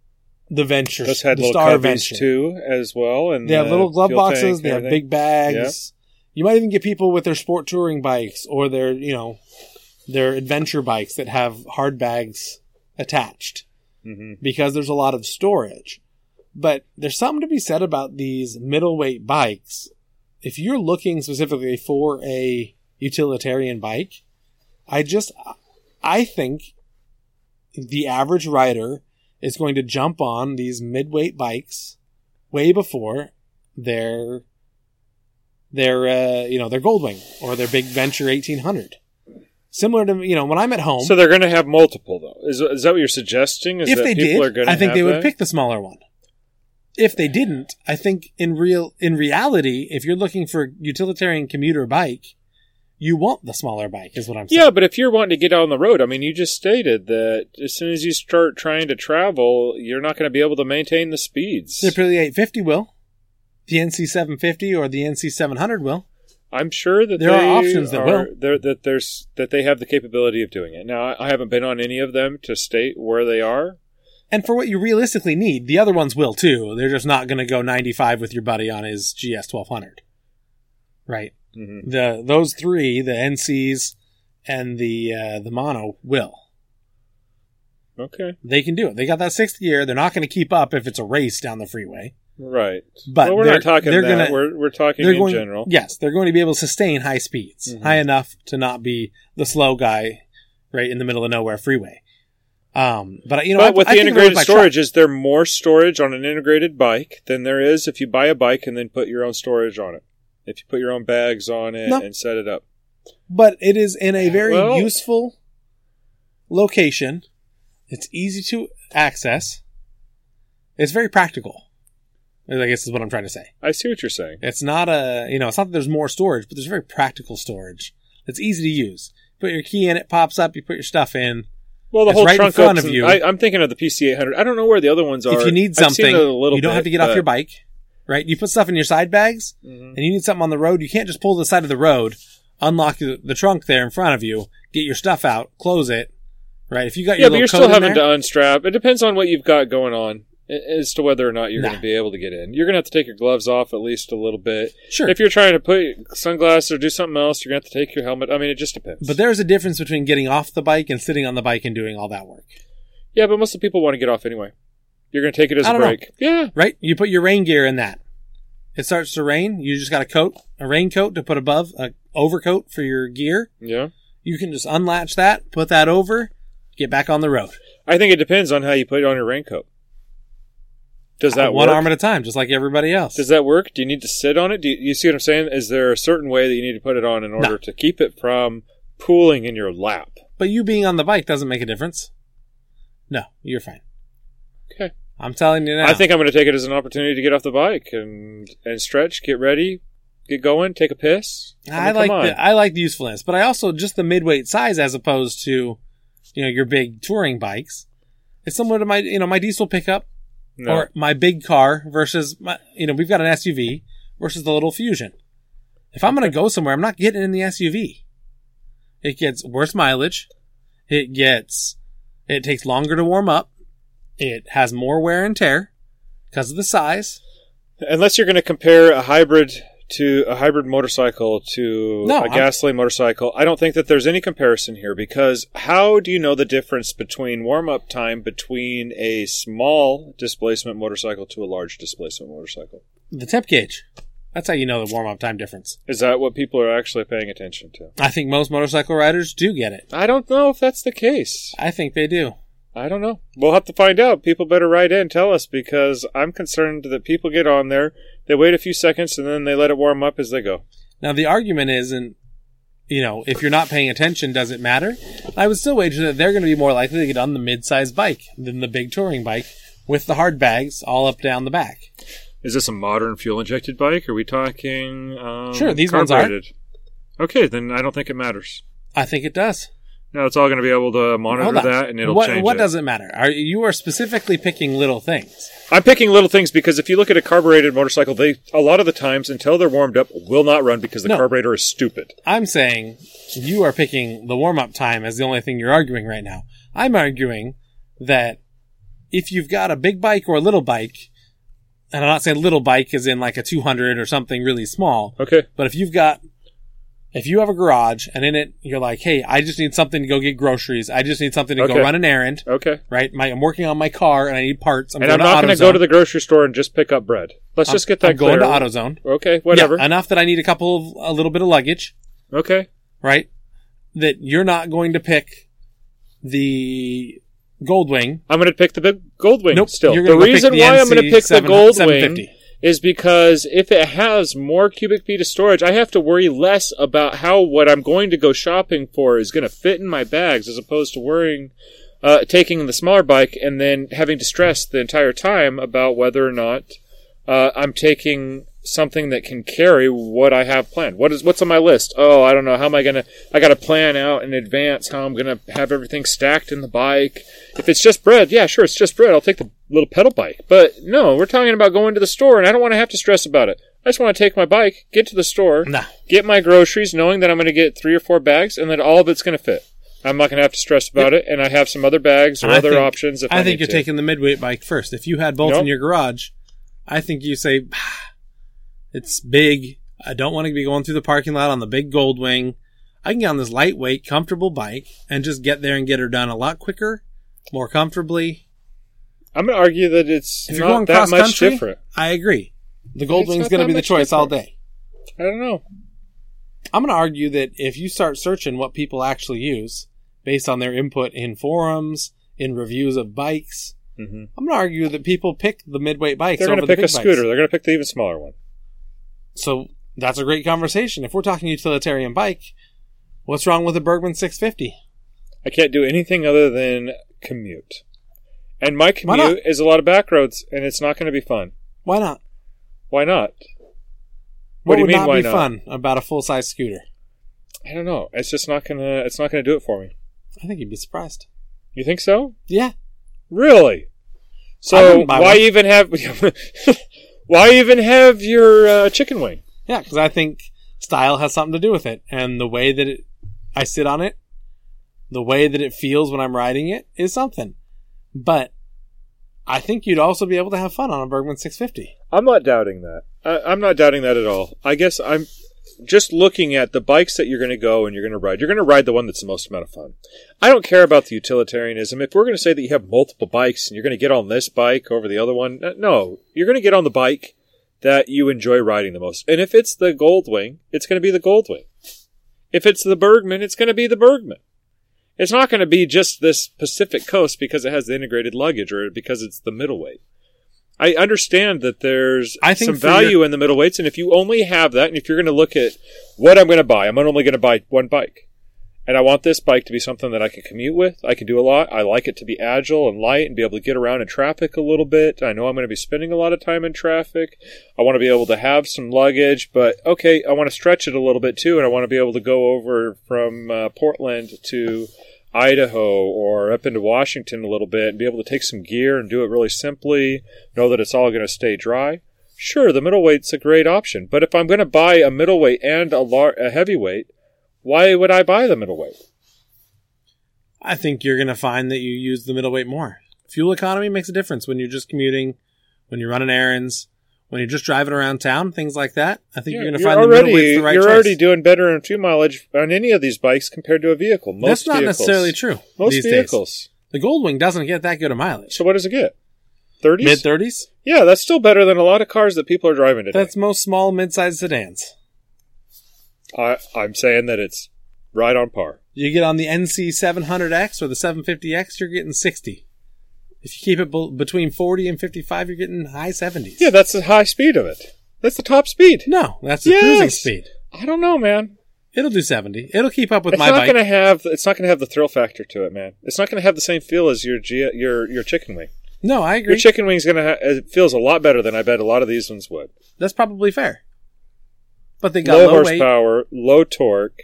the Venture, Those had the Star Venture. too, as well, and They have the little glove boxes. They have big bags. You might even get people with their sport touring bikes or their, you know, their adventure bikes that have hard bags attached Mhm. because there's a lot of storage. But there's something to be said about these middleweight bikes. If you're looking specifically for a utilitarian bike, I just, I think the average rider is going to jump on these midweight bikes way before their their uh, you know their Goldwing or their Big Venture 1800. Similar to you know when I'm at home, So they're going to have multiple, though. Is, is that what you're suggesting? Is if that they people are did, I think they would that? pick the smaller one. If they didn't, I think in real in reality, if you're looking for a utilitarian commuter bike, you want the smaller bike. Is what I'm saying. Yeah, but if you're wanting to get out on the road, I mean, you just stated that as soon as you start trying to travel, you're not going to be able to maintain the speeds. the Aprilia 850 will, the NC 750 or the NC 700 will. I'm sure that There are options that will. there- that there's that they have the capability of doing it. Now, I, haven't been on any of them to state where they are. And for what you realistically need, the other ones will too. They're just not going to go 95 with your buddy on his GS 1200. Right. hmm The those three, the NCs and the uh, the mono will. Okay, They can do it. They got that sixth gear. They're not going to keep up if it's a race down the freeway. Right. But well, we're they're- not talking they're that. gonna- we're we're talking They're in going, general. yes, they're going to be able to sustain high speeds, Mhm. high enough to not be the slow guy right in the middle of nowhere freeway. Um, but you know, but I- with I the integrated storage, is there more storage on an integrated bike than there is if you buy a bike and then put your own storage on it? If you put your own bags on it No. and set it up. But it is in a very Well- useful location. It's easy to access. It's very practical. I guess is what I'm trying to say. I see what you're saying. It's not a, you know, it's not that there's more storage, but there's very practical storage. It's easy to use. Put your key in, it pops up, you put your stuff in. Well, the whole right in trunk front of you. I, I'm thinking of the PC800. I don't know where the other ones are. if you need something, a little you don't bit, have to get off your bike, right? You put stuff in your side bags, Mhm. and you need something on the road. You can't just pull to the side of the road, unlock the, the trunk there in front of you, get your stuff out, close it, right? If you got Yeah, but you're still having there, to unstrap. It depends on what you've got going on as to whether or not you're Nah. going to be able to get in. You're going to have to take your gloves off at least a little bit. sure. If you're trying to put sunglasses or do something else, you're going to have to take your helmet. I mean, it just depends. but there's a difference between getting off the bike and sitting on the bike and doing all that work, yeah, but most of the people want to get off anyway. You're going to take it as a don't know. break. Yeah. right? You put your rain gear in that. It starts to rain. You just got a coat, a raincoat to put above, a overcoat for your gear. Yeah. You can just unlatch that, put that over, get back on the road. I think it depends on how you put it on your raincoat. Does uh, that one work? arm at a time, just like everybody else. Does that work? Do you need to sit on it? Do you, you see what I'm saying? Is there a certain way that you need to put it on in order No. to keep it from pooling in your lap? but you being on the bike doesn't make a difference. No, you're fine. Okay. I'm telling you now. I think I'm going to take it as an opportunity to get off the bike and and stretch, get ready, get going, take a piss. I, I like the, I like the usefulness, but I also just the midweight size as opposed to, you know, your big touring bikes. It's similar to my you know my diesel pickup No. or my big car versus my you know we've got an SUV versus the little Fusion. If I'm going to go somewhere, I'm not getting in the SUV. It gets worse mileage. It gets it takes longer to warm up. It has more wear and tear because of the size. Unless you're going to compare a hybrid to a hybrid motorcycle to No, a I'm- gasoline motorcycle, I don't think that there's any comparison here because how do you know the difference between warm up time between a small displacement motorcycle to a large displacement motorcycle? The temp gauge. That's how you know the warm up time difference. Is that what people are actually paying attention to? I think most motorcycle riders do get it. I don't know if that's the case. I think they do. I don't know. We'll have to find out. People better write in, tell us, because I'm concerned that people get on there, they wait a few seconds, and then they let it warm up as they go. Now the argument is, and you know, if you're not paying attention, does it matter? I would still wager that they're going to be more likely to get on the mid-sized bike than the big touring bike with the hard bags all up down the back. Is this a modern fuel injected bike? Are we talking? Um, Sure, these ones are. Okay, then I don't think it matters. I think it does. Now it's all going to be able to monitor that, and it'll what, change What it. does it matter? Are you are specifically picking little things? I'm picking little things because if you look at a carbureted motorcycle, they a lot of the times until they're warmed up will not run because the No. carburetor is stupid. I'm saying you are picking the warm up time as the only thing you're arguing right now. I'm arguing that if you've got a big bike or a little bike, and I'm not saying little bike is in like a 200 or something really small, Okay, but if you've got, if you have a garage and in it you're like, hey, I just need something to go get groceries. I just need something to go run an errand, okay. right? My, I'm working on my car and I need parts. I'm and I'm not going to go to the grocery store and just pick up bread. Let's just get that I'm going to AutoZone. Okay, whatever. Yeah, enough that I need a couple of, a little bit of luggage. okay, right? That you're not going to pick the Goldwing. I'm going to pick the big Goldwing Nope. still. The reason the why I'm going to pick the 7- Goldwing 750. Is because if it has more cubic feet of storage, I have to worry less about how what I'm going to go shopping for is going to fit in my bags as opposed to worrying uh, taking the smaller bike and then having to stress the entire time about whether or not uh, I'm taking something that can carry what I have planned. What is what's on my list? Oh, I don't know. How am I gonna? I got to plan out in advance how I'm gonna have everything stacked in the bike. If it's just bread, yeah, sure, it's just bread. I'll take the little pedal bike. But no, we're talking about going to the store, and I don't want to have to stress about it. I just want to take my bike, get to the store, Nah. get my groceries, knowing that I'm going to get three or four bags, and that all of it's going to fit. I'm not going to have to stress about it, and I have some other bags or I other think- options. If I, I think you're to. taking the midweight bike first. If you had both Nope. in your garage, I think you say "Ah, it's big. I don't want to be going through the parking lot on the big gold wing. I can get on this lightweight, comfortable bike and just get there and get her done a lot quicker, more comfortably. I'm going to argue that it's If you're going that cross much country, different. I agree. The gold going to be the choice all day. I don't know. I'm going to argue that if you start searching what people actually use based on their input in forums, in reviews of bikes, hmm I'm going to argue that people pick the midweight bikes They're the pick big a scooter. bikes. They're going to pick the even smaller one. So that's a great conversation. If we're talking utilitarian bike, what's wrong with a Burgman 650? I can't do anything other than commute. And my commute is a lot of back roads, and it's not going to be fun. Why not? Why not? What, do you mean, not why be not? fun about a full size scooter? I don't know. It's just not gonna. It's not gonna do it for me. I think you'd be surprised. You think so? Yeah. Really? So why one. even have? [laughs] why even have your uh, chicken wing? Yeah, because I think style has something to do with it. And the way that it, I sit on it, the way that it feels when I'm riding it is something. But I think you'd also be able to have fun on a Burgman 650. I'm not doubting that. I, I'm not doubting that at all. I guess I'm just looking at the bikes that you're going to go and you're going to ride. You're going to ride the one that's the most amount of fun. I don't care about the utilitarianism. If we're going to say that you have multiple bikes and you're going to get on this bike over the other one, uh, no, you're going to get on the bike that you enjoy riding the most. And if it's the Goldwing, it's going to be the Goldwing. If it's the Burgman, it's going to be the Burgman. It's not going to be just this Pacific Coast because it has the integrated luggage or because it's the middleweight. I understand that there's I think some value in the middleweights, and if you only have that, and if you're going to look at what I'm going to buy, I'm only going to buy one bike. And I want this bike to be something that I can commute with. I can do a lot. I like it to be agile and light and be able to get around in traffic a little bit. I know I'm going to be spending a lot of time in traffic. I want to be able to have some luggage, but okay, I want to stretch it a little bit too, and I want to be able to go over from uh, Portland to Idaho or up into Washington a little bit and be able to take some gear and do it really simply, know that it's all going to stay dry. Sure, the middleweight's a great option, but if I'm going to buy a middleweight and a, lar- a heavyweight, why would I buy the middleweight? I think you're going to find that you use the middleweight more. Fuel economy makes a difference when you're just commuting, when you're running errands, when you're just driving around town, things like that. I think Yeah, you're going to find already, the middleweight's the right You're choice. already doing better in fuel mileage on any of these bikes compared to a vehicle. Most That's not vehicles. necessarily true. Most these days. vehicles. The Goldwing doesn't get that good a mileage. So what does it get? 30s? Mid 30s? Yeah, that's still better than a lot of cars that people are driving today. That's most small mid-sized sedans. I, I'm saying that it's right on par. You get on the NC 700X or the 750X, you're getting 60. If you keep it be- between 40 and 55, you're getting high 70s. Yeah, that's the high speed of it. That's the top speed. No, that's the Yes. cruising speed. I don't know, man. It'll do 70. It'll keep up with It's my not bike. going to have. It's not going to have the thrill factor to it, man. It's not going to have the same feel as your G, your your chicken wing. No, I agree. Your chicken wing's going to. Ha- it feels a lot better than I bet a lot of these ones would. That's probably fair. But they got Low, low, weight. horsepower, low torque.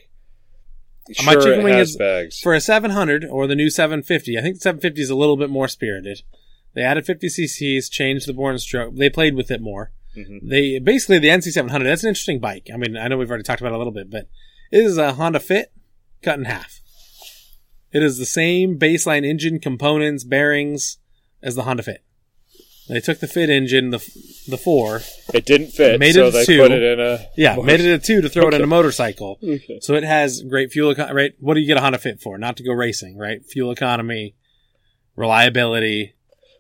My chicken wing is- bags. For a 700 or the new 750, I think the 750 is a little bit more spirited. They added 50 cc's, changed the bore and stroke. They played with it more. Mhm. They basically the NC700. That's an interesting bike. I mean, I know we've already talked about it a little bit, but it is a Honda Fit cut in half. It is the same baseline engine components, bearings as the Honda Fit. They took the Fit engine, the the four, It didn't fit, Made so it they two. put it in a yeah, made it a two to throw it in a motorcycle. Okay. So it has great fuel economy. Right? What do you get a Honda Fit for? Not to go racing, right? Fuel economy, reliability.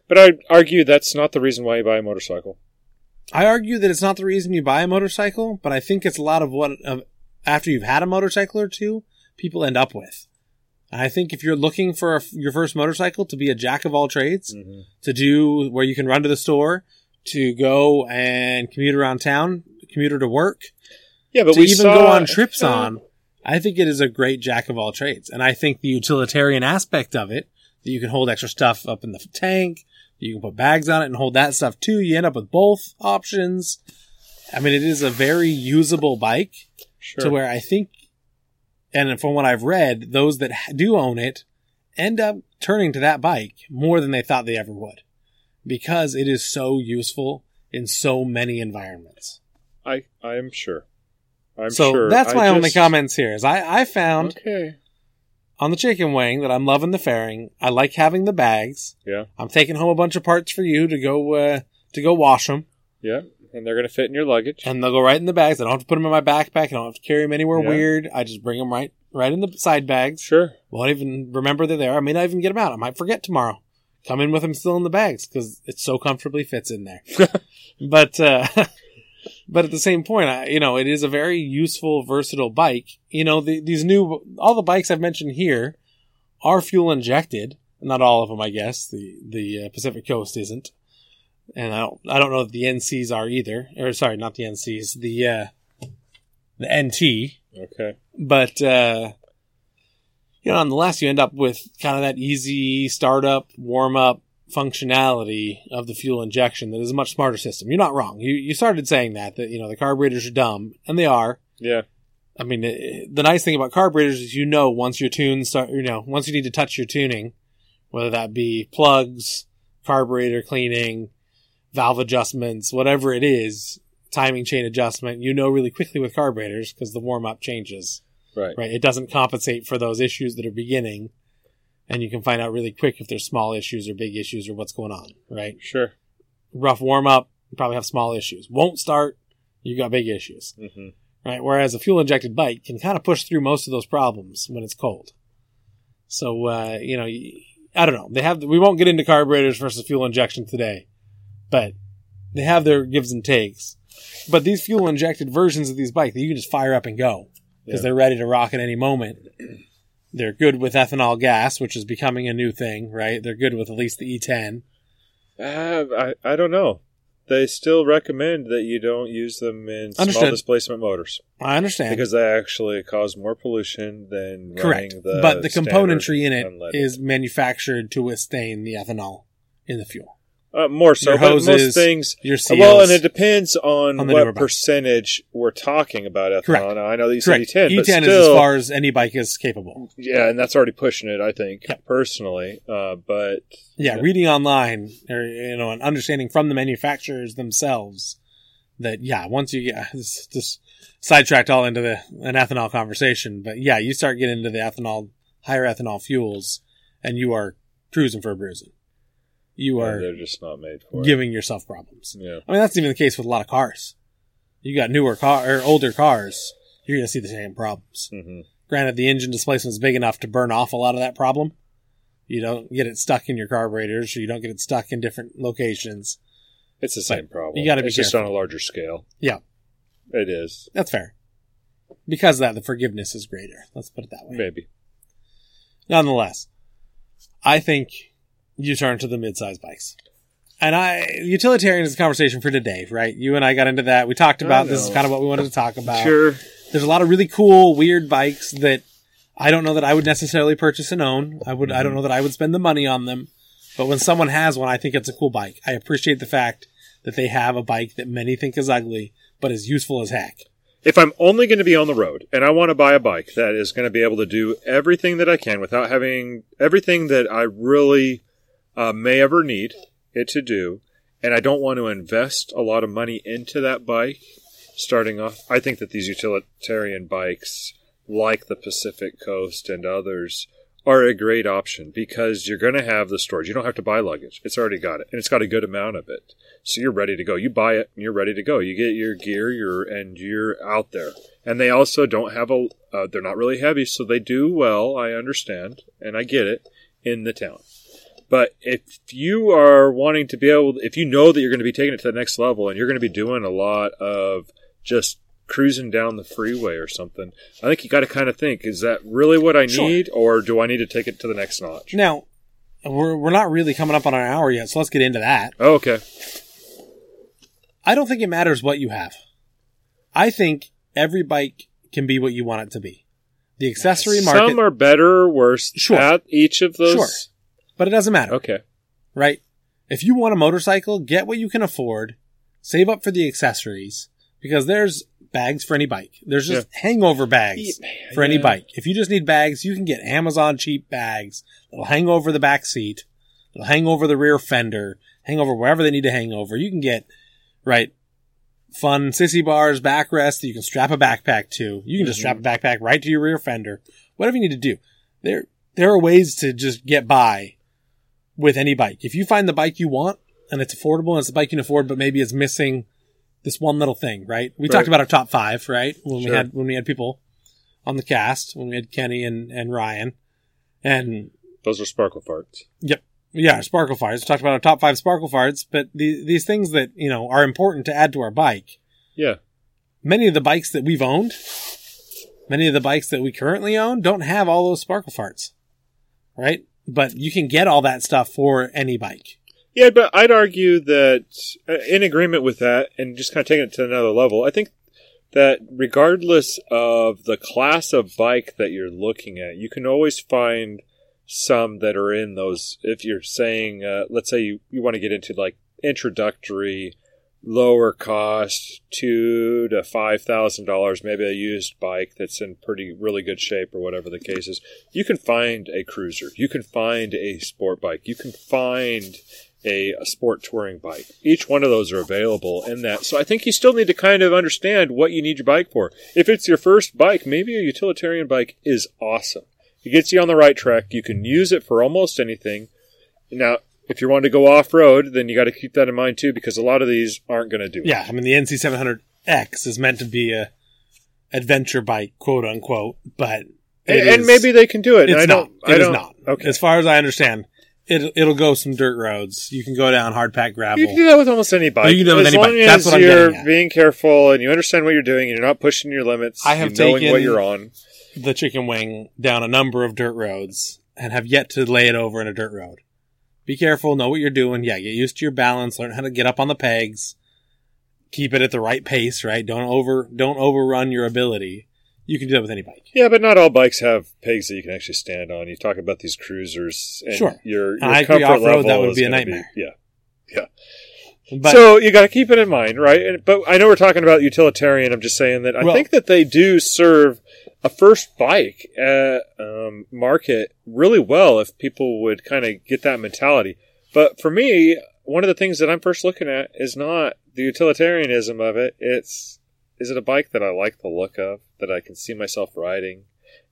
But I'd argue that's not the reason why you buy a motorcycle. I argue that it's not the reason you buy a motorcycle, but I think it's a lot of what of after you've had a motorcycle or two, people end up with. I think if you're looking for a, your first motorcycle to be a jack of all trades, Mm-hmm. to do where you can run to the store, to go and commute around town, commuter to work, Yeah, but to we even saw, go on trips uh, on, I think it is a great jack of all trades. And I think the utilitarian aspect of it, that you can hold extra stuff up in the tank, you can put bags on it and hold that stuff too. You end up with both options. I mean, it is a very usable bike Sure. to where I think, and from what I've read, those that do own it end up turning to that bike more than they thought they ever would because it is so useful in so many environments. I I am sure. I'm so sure. that's I my only just- comments here is I, I found Okay. on the chicken wing that I'm loving the fairing. I like having the bags. Yeah. I'm taking home a bunch of parts for you to go, uh, to go wash them Yeah, and they're gonna fit in your luggage. and they'll go right in the bags. I don't have to put them in my backpack. I don't have to carry them anywhere Yeah. weird. I just bring them right, right in the side bags. Sure. Won't even remember they're there. I may not even get them out. I might forget tomorrow. Come in with them still in the bags because it so comfortably fits in there. [laughs] but, uh, [laughs] but at the same point, I, you know, it is a very useful, versatile bike. You know, the, these new, all the bikes I've mentioned here are fuel injected. Not all of them, I guess. The, the uh, Pacific Coast isn't. And I don't, I don't know if the NCs are either. Or sorry, not the NCs, the, uh, the NT Okay. but uh you know nonetheless you end up with kind of that easy startup warm up functionality of the fuel injection that is a much smarter system you're not wrong you you started saying that that you know the carburetors are dumb and they are Yeah. i mean it, the nice thing about carburetors is you know once your tune start you know once you need to touch your tuning whether that be plugs carburetor cleaning valve adjustments whatever it is timing chain adjustment you know really quickly with carburetors because the warm up changes Right. right? It doesn't compensate for those issues that are beginning, and you can find out really quick if there's small issues or big issues or what's going on, right? Sure. Rough warm up, you probably have small issues. Won't start, you got big issues, hmm right? Whereas a fuel injected bike can kind of push through most of those problems when it's cold. So, uh, you know, I don't know. They have, we won't get into carburetors versus fuel injection today, but they have their gives and takes. But these fuel injected versions of these bikes, you can just fire up and go because Yeah. they're ready to rock at any moment. [clears throat] They're good with ethanol gas, which is becoming a new thing, right? They're good with at least the E E10. Uh, I I don't know. they still recommend that you don't use them in small displacement motors I understand. because they actually cause more pollution than Correct. running the but the componentry in it unleaded. is manufactured to withstand the ethanol in the fuel. Uh, more so. your But most things Your seals. Well, and it depends on, on what percentage we're talking about ethanol. Correct. Now, I know that you said E10, but E10 still, is as far as any bike is capable. yeah, and that's already pushing it. I think Yeah. personally, uh, but Yeah, Yeah. reading online or you know, and understanding from the manufacturers themselves that yeah, once you get [laughs] this, this sidetracked all into the an ethanol conversation, but yeah, you start getting into the ethanol higher ethanol fuels, and you are cruising for a bruising. You are they're just not made for giving yourself problems. Yeah, I mean, that's even the case with a lot of cars. You got newer car or older cars, you're going to see the same problems. hmm Granted, the engine displacement is big enough to burn off a lot of that problem. You don't get it stuck in your carburetors, or you don't get it stuck in different locations. it's the same problem. you gotta be It's just on a larger scale. Yeah. it is That's fair. Because of that, the forgiveness is greater. Let's put it that way. maybe. Nonetheless, I think you turn to the mid-size bikes. And I, utilitarian is the conversation for today, right? You and I got into that. We talked about this is kind of what we wanted to talk about. Sure. There's a lot of really cool, weird bikes that I don't know that I would necessarily purchase and own. I would, I don't mm-hmm. know that I would spend the money on them. But when someone has one, I think it's a cool bike. I appreciate the fact that they have a bike that many think is ugly, but is useful as heck. If I'm only going to be on the road and I want to buy a bike that is going to be able to do everything that I can without having everything that I really uh, may ever need it to do, and I don't want to invest a lot of money into that bike starting off, I think that these utilitarian bikes, like the Pacific Coast and others, are a great option because you're going to have the storage. You don't have to buy luggage. It's already got it, and it's got a good amount of it. So you're ready to go. You buy it, and you're ready to go. You get your gear, you're and you're out there. And they also don't have a. Uh, they're not really heavy, so they do well. I understand, and I get it in the town. But if you are wanting to be able, if you know that you're going to be taking it to the next level, and you're going to be doing a lot of just cruising down the freeway or something, I think you got to kind of think: is that really what I Sure. need, or do I need to take it to the next notch? Now, we're, we're not really coming up on an hour yet, so let's get into that. Oh, okay. I don't think it matters what you have. I think every bike can be what you want it to be. The accessory market, Some are better or worse Sure. at each of those. Sure. But it doesn't matter, Okay. right? If you want a motorcycle, get what you can afford, save up for the accessories, because there's bags for any bike. There's just hangover bags for any Yeah. bike. If you just need bags, you can get Amazon cheap bags that'll hang over the back seat, that'll hang over the rear fender, hang over wherever they need to hang over. You can get, right, fun sissy bars, backrest that you can strap a backpack to. You can just strap mm-hmm. a backpack right to your rear fender. Whatever you need to do. There, there are ways to just get by with any bike. If you find the bike you want and it's affordable and it's the bike you can afford, but maybe it's missing this one little thing, right? We Right. talked about our top five, right? When Sure. we had, when we had people on the cast, when we had Kenny and, and Ryan. And Those are sparkle farts. Yep. Yeah, sparkle farts. We talked about our top five sparkle farts, but the, these things that, you know, are important to add to our bike. Yeah. Many of the bikes that we've owned, many of the bikes that we currently own don't have all those sparkle farts, right? But you can get all that stuff for any bike. Yeah, but I'd argue that uh, in agreement with that, and just kind of taking it to another level, I think that regardless of the class of bike that you're looking at, you can always find some that are in those. If you're saying, uh, let's say you, you want to get into like introductory, lower cost, two to five thousand dollars, maybe a used bike that's in pretty really good shape or whatever the case is, you can find a cruiser, you can find a sport bike, you can find a, a sport touring bike. Each one of those are available in that. So I think you still need to kind of understand what you need your bike for. If it's your first bike, maybe a utilitarian bike is awesome. It gets you on the right track. You can use it for almost anything. Now, if you're wanting to go off road, then you got to keep that in mind too, because a lot of these aren't going to do it. Yeah, I mean the NC700X is meant to be a adventure bike, quote unquote, but And, it and maybe they can do it. it's I not. don't. I It is don't, not. Okay. As far as I understand, it it'll go some dirt roads. You can go down hard packed gravel. You can do that with almost any bike. Oh, you can do it with as any long bike. That's as what I'm you're being careful and you understand what you're doing and you're not pushing your limits. I have you knowing taken- what you're on. the chicken wing down a number of dirt roads and have yet to lay it over in a dirt road. Be careful, know what you're doing. Yeah, get used to your balance, learn how to get up on the pegs, keep it at the right pace, right? Don't over don't overrun your ability. You can do that with any bike. Yeah, but not all bikes have pegs that you can actually stand on. You talk about these cruisers, and Sure. Your, your I agree, comfort off-road, level that would be a nightmare. yeah. But so you got to keep it in mind, right? And, but I know we're talking about utilitarian. I'm just saying that I Well- think that they do serve a first bike uh, um, market really well if people would kind of get that mentality. But for me, one of the things that I'm first looking at is not the utilitarianism of it. It's is it a bike that I like the look of, that I can see myself riding?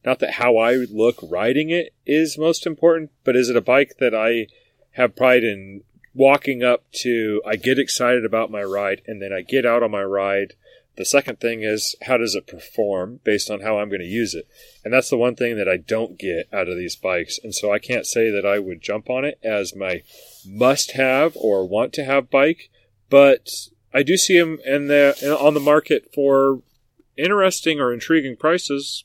Not that how I look riding it is most important, but is it a bike that I have pride in walking up to? I get excited about my ride, and then I get out on my ride. The second thing is how does it perform based on how I'm going to use it? And that's the one thing that I don't get out of these bikes. And so I can't say that I would jump on it as my must have or want to have bike, but I do see them in the on the market for interesting or intriguing prices.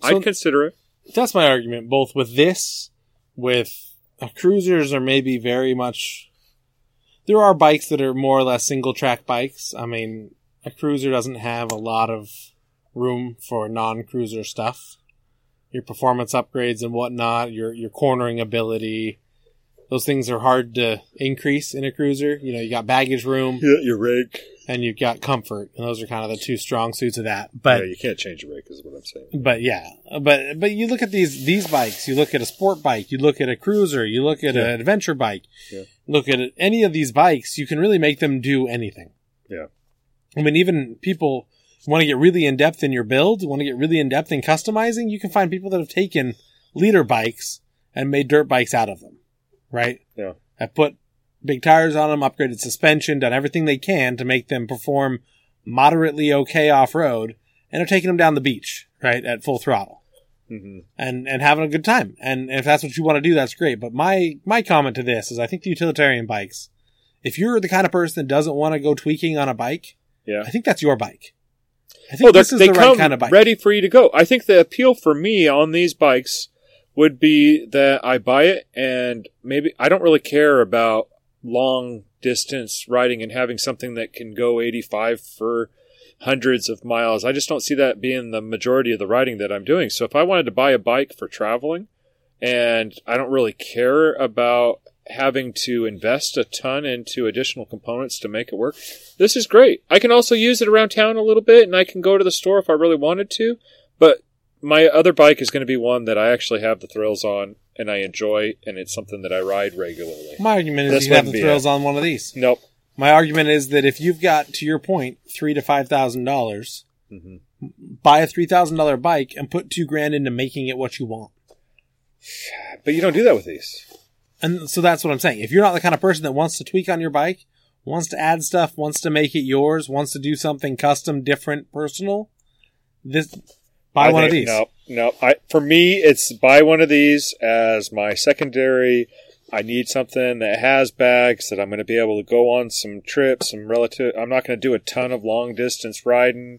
So- I'd consider it. that's my argument. Both with this, with cruisers, are maybe very much. There are bikes that are more or less single track bikes. I mean, a cruiser doesn't have a lot of room for non cruiser stuff. Your performance upgrades and whatnot, your your cornering ability, those things are hard to increase in a cruiser. You know, you got baggage room Yeah, your rake. and you've got comfort, and those are kind of the two strong suits of that. But yeah, you can't change your rake, is what I'm saying. but yeah, but but you look at these these bikes. You look at a sport bike. You look at a cruiser. You look at Yeah. an adventure bike. Yeah. Look at any of these bikes. You can really make them do anything. Yeah. I mean, even people want to get really in depth in your build. Want to get really in depth in customizing. You can find people that have taken liter bikes and made dirt bikes out of them. Right. Yeah. Have put big tires on them, upgraded suspension, done everything they can to make them perform moderately okay off road, and are taking them down the beach, right, at full throttle, hmm and and having a good time. And if that's what you want to do, that's great. But my my comment to this is, I think the utilitarian bikes, if you're the kind of person that doesn't want to go tweaking on a bike, Yeah. I think that's your bike. I think Oh, this is they the come right kind of bike. ready for you to go. I think the appeal for me on these bikes would be that I buy it and maybe I don't really care about long distance riding and having something that can go 85 for hundreds of miles. I just don't see that being the majority of the riding that I'm doing. So if I wanted to buy a bike for traveling and I don't really care about having to invest a ton into additional components to make it work, this is great. I can also use it around town a little bit and I can go to the store if I really wanted to. But my other bike is going to be one that I actually have the thrills on and I enjoy and it's something that I ride regularly. my argument is This you can have the thrills on one of these. Nope. My argument is that if you've got, to your point, three to five thousand dollars, mm-hmm. buy a three thousand dollar bike and put two grand into making it what you want. But you don't do that with these. And so that's what I'm saying. If you're not the kind of person that wants to tweak on your bike, wants to add stuff, wants to make it yours, wants to do something custom, different, personal, this buy I one of these. No, no. I, for me, it's buy one of these as my secondary. I need something that has bags that I'm going to be able to go on some trips, some relative. I'm not going to do a ton of long distance riding.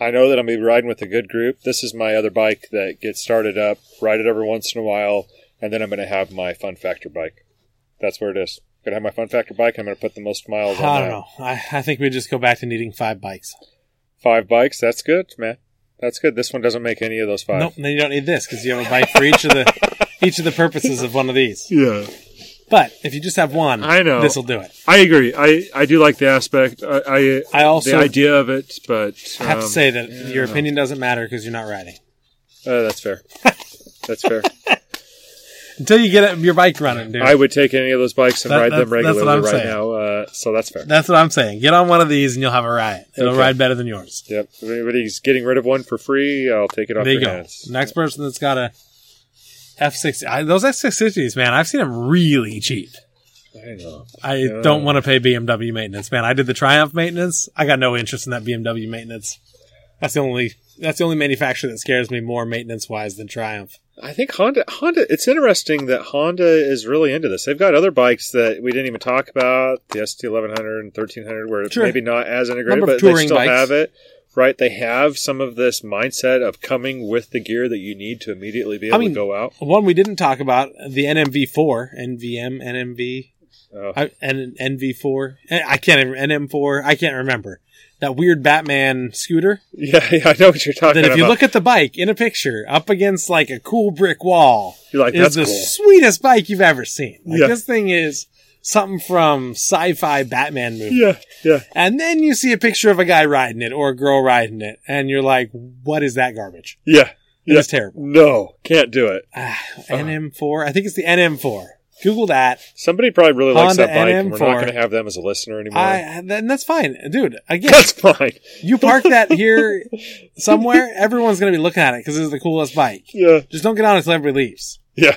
I know that I'm going to be riding with a good group. This is my other bike that gets started up, ride it every once in a while, and then I'm going to have my fun factor bike. That's where it is. Going to have my fun factor bike. I'm going to put the most miles on I that. don't know. I, I think we just go back to needing five bikes. Five bikes. That's good, man. That's good. This one doesn't make any of those five. Nope, then you don't need this because you have a bike for each of the [laughs] each of the purposes of one of these. Yeah. But if you just have one, I know. this will do it. I agree. I, I do like the aspect. I, I, I also the idea of it, but I have um, to say that yeah, your opinion doesn't matter because you're not riding Uh, that's fair. [laughs] that's fair. Until you get your bike running, dude. I would take any of those bikes and That- ride them that's- that's what regularly right saying. now. Uh, so that's fair. That's what I'm saying. Get on one of these and you'll have a ride. It'll Okay. ride better than yours. Yep. If anybody's getting rid of one for free, I'll take it off There you your go. hands. Next person that's got a F60. I, those F650s, man, I've seen them really cheap. I know. I Yeah. don't want to pay BMW maintenance, man. I did the Triumph maintenance. I got no interest in that BMW maintenance. That's the only that's the only manufacturer that scares me more maintenance wise than Triumph. I think Honda. Honda. It's interesting that Honda is really into this. They've got other bikes that we didn't even talk about, the ST eleven hundred and thirteen hundred, where it's Sure. maybe not as integrated, but they still bikes. have it. Right? They have some of this mindset of coming with the gear that you need to immediately be able mean- to go out. One we didn't talk about the NMV4, NVM, NMV. Oh. I, and an NV4. Eh, I can't even, NM4. I can't remember that weird Batman scooter. [laughs] Yeah, yeah, I know what you're talking about. That if about. you look at the bike in a picture up against like a cool brick wall, you're like, is that's the cool. sweetest bike you've ever seen. Like Yeah. this thing is something from sci-fi Batman movie. Yeah, yeah. And then you see a picture of a guy riding it or a girl riding it, and you're like, "What is that garbage? Yeah. It's Yeah. terrible." No, can't do it. Ah, NM4. I think it's the NM4. Google that. Somebody probably really likes Honda that bike, and we're not going to have them as a listener anymore. I then that's fine, dude. Again, That's fine. you park that [laughs] here somewhere, everyone's gonna be looking at it because it's the coolest bike. Yeah, Just don't get on it until everybody leaves yeah.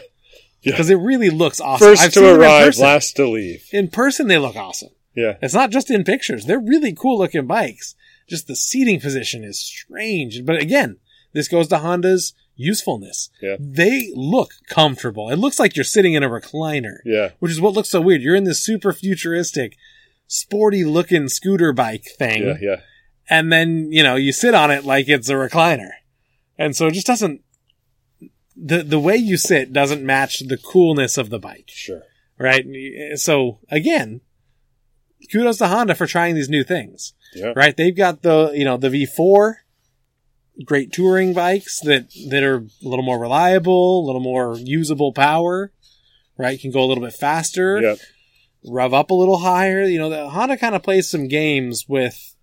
because it really looks awesome. First I've to seen them in arrive, last to leave. In person, they look awesome. Yeah, It's not just in pictures. They're really cool looking bikes. Just the seating position is strange. But again, this goes to Honda's usefulness. Yeah. They look comfortable. It looks like you're sitting in a recliner, yeah, which is what looks so weird. You're in this super futuristic, sporty looking scooter bike thing. yeah, yeah. And then, you know, you sit on it like it's a recliner. And so it just doesn't, the, the way you sit doesn't match the coolness of the bike Sure. right? So again, kudos to Honda for trying these new things, Yeah. right? They've got the, you know, the V4, great touring bikes that, that are a little more reliable, a little more usable power, right? Can go a little bit faster, Yeah. rev up a little higher. You know, the Honda kind of plays some games with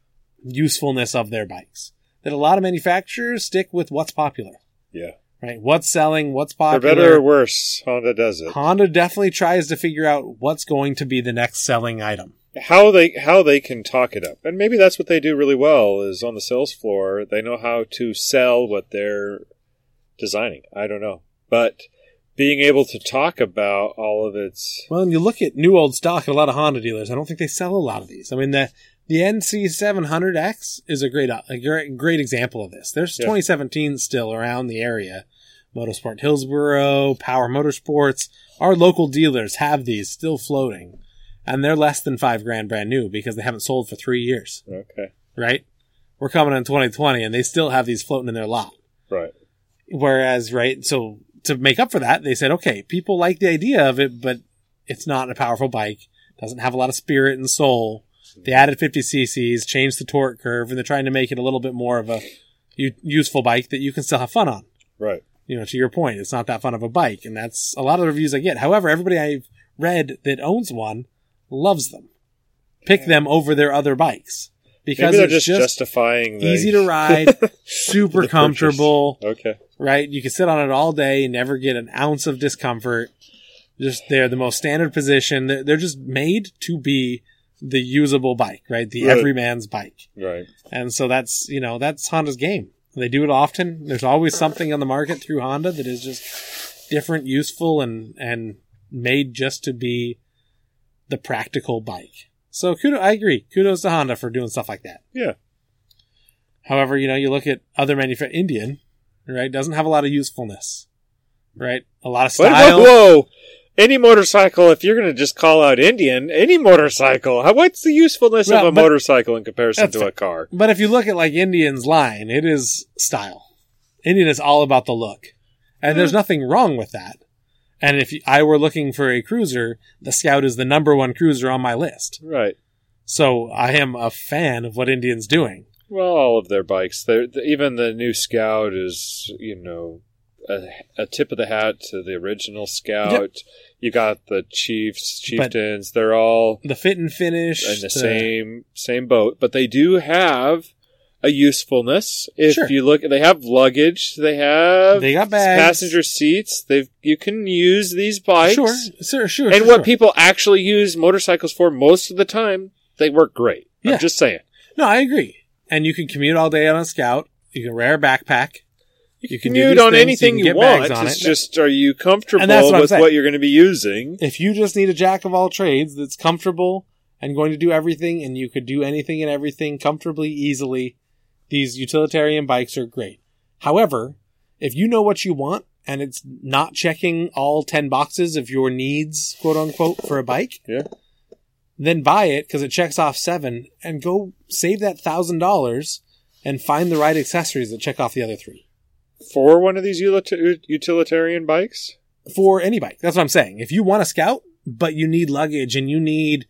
usefulness of their bikes that a lot of manufacturers stick with what's popular, Yeah. right? What's selling, what's For popular. better or worse, Honda does it. Honda definitely tries to figure out what's going to be the next selling item. How they how they can talk it up, and maybe that's what they do really well. Is on the sales floor, they know how to sell what they're designing. I don't know, but being able to talk about all of its Well, and you look at new old stock at a lot of Honda dealers. I don't think they sell a lot of these. I mean, the the NC700X is a great a great, great example of this. There's Yeah. 2017 still around the area. Motorsport Hillsboro, Power Motorsports, our local dealers have these still floating, and they're less than five grand brand new because they haven't sold for three years. okay, Right? We're coming in 2020, and they still have these floating in their lot. right, Whereas, right, so to make up for that, they said, okay, people like the idea of it, but it's not a powerful bike. Doesn't have a lot of spirit and soul. They added 50 cc's, changed the torque curve, and they're trying to make it a little bit more of a u- useful bike that you can still have fun on. right. You know, to your point, it's not that fun of a bike, and that's a lot of the reviews I get. However, everybody I've read that owns one loves them. Pick them over their other bikes because Maybe they're just, just, justifying the easy to ride, [laughs] super comfortable Okay, right? You can sit on it all day and never get an ounce of discomfort. Just they're the most standard position. They're, they're just made to be the usable bike, right? The Right. everyman's bike. right. And so that's, you know, that's Honda's game. They do it often. There's always something on the market through Honda that is just different, useful, and, and made just to be the practical bike. So kudos, I agree. Kudos to Honda for doing stuff like that. Yeah, However, you know, you look at other manufacturers, Indian, right, doesn't have a lot of usefulness, right? A lot of style. whoa, whoa! Any motorcycle, if you're going to just call out Indian, any motorcycle, how, what's the usefulness Well, of a motorcycle in comparison to a car? But if you look at like Indian's line, it is style. Indian is all about the look. And there's hmm. nothing wrong with that. And if I were looking for a cruiser, the Scout is the number one cruiser on my list. Right. So I am a fan of what Indian's doing. Well, all of their bikes. They're, the, even the new Scout is, you know, a, a tip of the hat to the original Scout. You got the Chiefs, But- Chieftains. they're all The fit and finish. in the same same boat, but they do have a usefulness. If Sure. you look, they have luggage. They have They got bags. passenger seats. They've you can use these bikes. Sure, sure, sure. And sure, what sure. people actually use motorcycles for most of the time, they work great. Yeah. I'm just saying. No, I agree. And you can commute all day on a Scout. You can wear a backpack. You can do Commute these on things, anything you you, can want. It's it. just, are you comfortable what with what you're going to be using? If you just need a jack of all trades that's comfortable and going to do everything, and you could do anything and everything comfortably, easily, these utilitarian bikes are great. However, if you know what you want and it's not checking all 10 boxes of your needs, quote unquote, for a bike, Yeah. then buy it because it checks off seven and go save that thousand dollars and find the right accessories that check off the other three For one of these utilitarian bikes? for any bike. That's what I'm saying. If you want a scout, but you need luggage and you need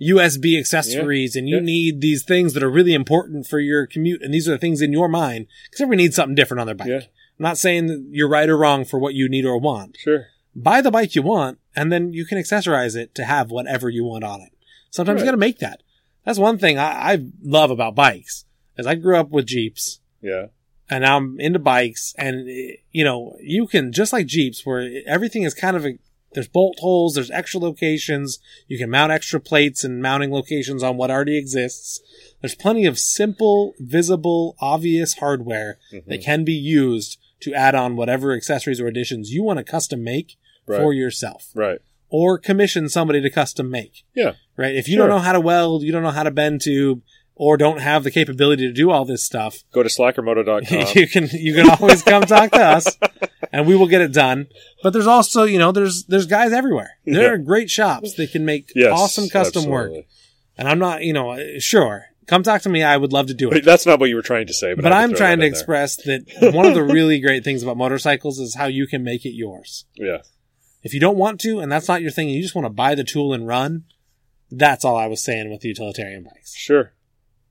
USB accessories and you yeah. need these things that are really important for your commute. And these are the things in your mind because everybody needs something different on their bike. Yeah. I'm not saying that you're right or wrong for what you need or want. Sure. Buy the bike you want and then you can accessorize it to have whatever you want on it. Sometimes you got to make that. That's one thing I, I love about bikes is I grew up with Jeeps Yeah. and now I'm into bikes and you know, you can just like Jeeps where everything is kind of a, there's bolt holes, there's extra locations, you can mount extra plates and mounting locations on what already exists. There's plenty of simple, visible, obvious hardware Mm-hmm. that can be used to add on whatever accessories or additions you want to custom make Right. for yourself Right. or commission somebody to custom make. Yeah. Right? If you Sure. don't know how to weld, you don't know how to bend tube, or don't have the capability to do all this stuff, [laughs] Go to slackermoto.com. you can you can always come talk to us [laughs] and we will get it done. But there's also, you know, there's there's guys everywhere. There Yeah. are great shops that can make yes. awesome custom work. And I'm not, you know, sure. Come talk to me. I would love to do But it. that's not what you were trying to say. But, But I'm trying to there. express that one of the really great things about motorcycles is how you can make it yours. Yeah. If you don't want to, and that's not your thing, and you just want to buy the tool and run, that's all I was saying with the utilitarian bikes. Sure.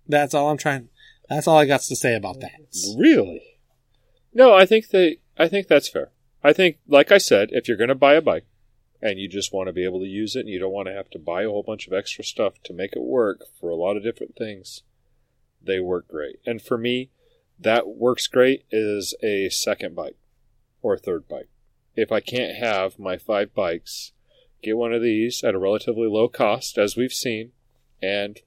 That's all I'm trying. That's all I got to say about that. Really? No, I think they. I think that's fair. I think, like I said, if you're going to buy a bike and you just want to be able to use it, and you don't want to have to buy a whole bunch of extra stuff to make it work for a lot of different things, they work great. And for me, that works great is a second bike or a third bike. If I can't have my five bikes, get one of these at a relatively low cost, as we've seen, and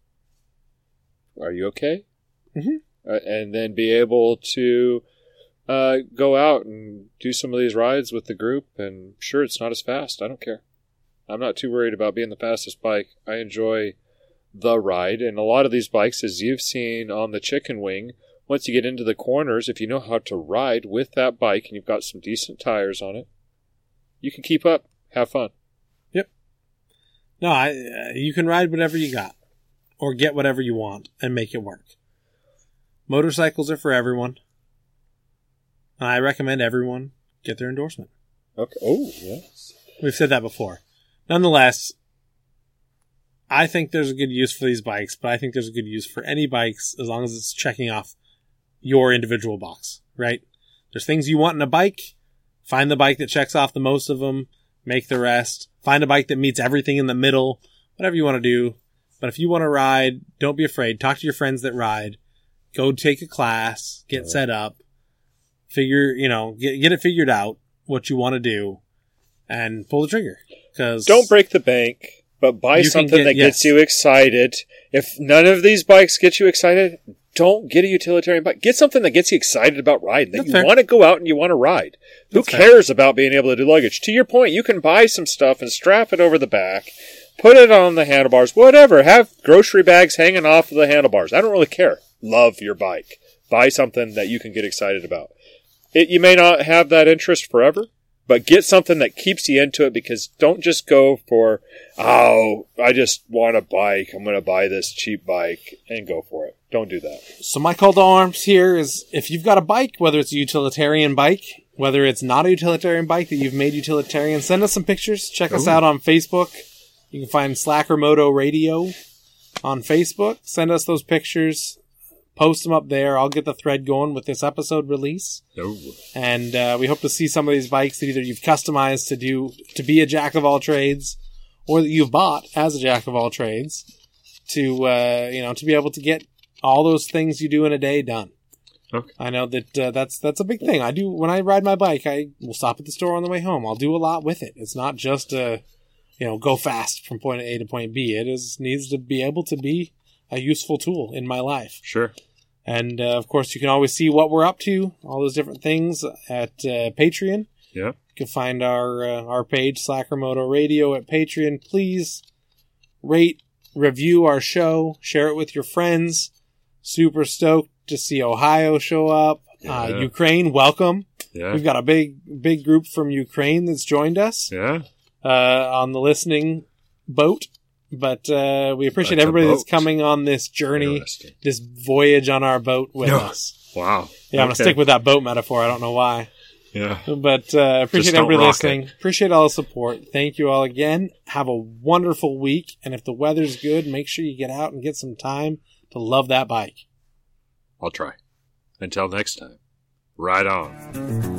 are you okay? Mhm. Uh, and then be able to uh, go out and do some of these rides with the group. And sure, it's not as fast. I don't care. I'm not too worried about being the fastest bike. I enjoy the ride. And a lot of these bikes, as you've seen on the chicken wing, once you get into the corners, if you know how to ride with that bike and you've got some decent tires on it, you can keep up, have fun. Yep. No, I, uh, you can ride whatever you got, or get whatever you want and make it work. Motorcycles are for everyone. And I recommend everyone get their endorsement. Okay. Oh, yes. We've said that before. Nonetheless, I think there's a good use for these bikes, but I think there's a good use for any bikes as long as it's checking off your individual box, right? There's things you want in a bike. Find the bike that checks off the most of them. Make the rest. Find a bike that meets everything in the middle. Whatever you want to do. But if you want to ride, don't be afraid. Talk to your friends that ride. Go take a class. Get Uh-huh. set up. Figure, you know, get, get it figured out what you want to do and pull the trigger. Cause Don't break the bank, but buy something get- that gets you excited. If none of these bikes get you excited, don't get a utilitarian bike. Get something that gets you excited about riding. That That's you fair. want to go out and you want to ride. Who That's fair. cares about being able to do luggage? To your point, you can buy some stuff and strap it over the back, put it on the handlebars, whatever. Have grocery bags hanging off of the handlebars. I don't really care. Love your bike. Buy something that you can get excited about. It, you may not have that interest forever, but get something that keeps you into it because don't just go for, oh, I just want a bike. I'm going to buy this cheap bike and go for it. Don't do that. So my call to arms here is if you've got a bike, whether it's a utilitarian bike, whether it's not a utilitarian bike that you've made utilitarian, send us some pictures. Check us out on Facebook. You can find Slacker Moto Radio on Facebook. Send us those pictures. Post them up there. I'll get the thread going with this episode release. And uh, we hope to see some of these bikes that either you've customized to do to be a jack of all trades, or that you've bought as a jack of all trades to uh, you know to be able to get all those things you do in a day done. Okay. I know that uh, that's that's a big thing. I do when I ride my bike. I will stop at the store on the way home. I'll do a lot with it. It's not just a you know go fast from point A to point B. It is needs to be able to be a useful tool in my life. Sure. And uh, of course, you can always see what we're up to, all those different things at uh, Patreon. Yeah. You can find our uh, our page Slacker Moto Radio at Patreon. Please rate, review our show, share it with your friends. Super stoked to see Ohio show up. Uh, Ukraine, welcome. Yeah. We've got a big big group from Ukraine that's joined us Yeah. Uh, on the listening boat. But uh, we appreciate That's everybody that's coming on this journey, this voyage on our boat with Yeah. us. Wow. Yeah, I'm gonna stick with that boat metaphor. I don't know why. Yeah. But uh, appreciate everybody listening. Appreciate all the support. Thank you all again. Have a wonderful week. And if the weather's good, make sure you get out and get some time to love that bike. I'll try. Until next time, ride on.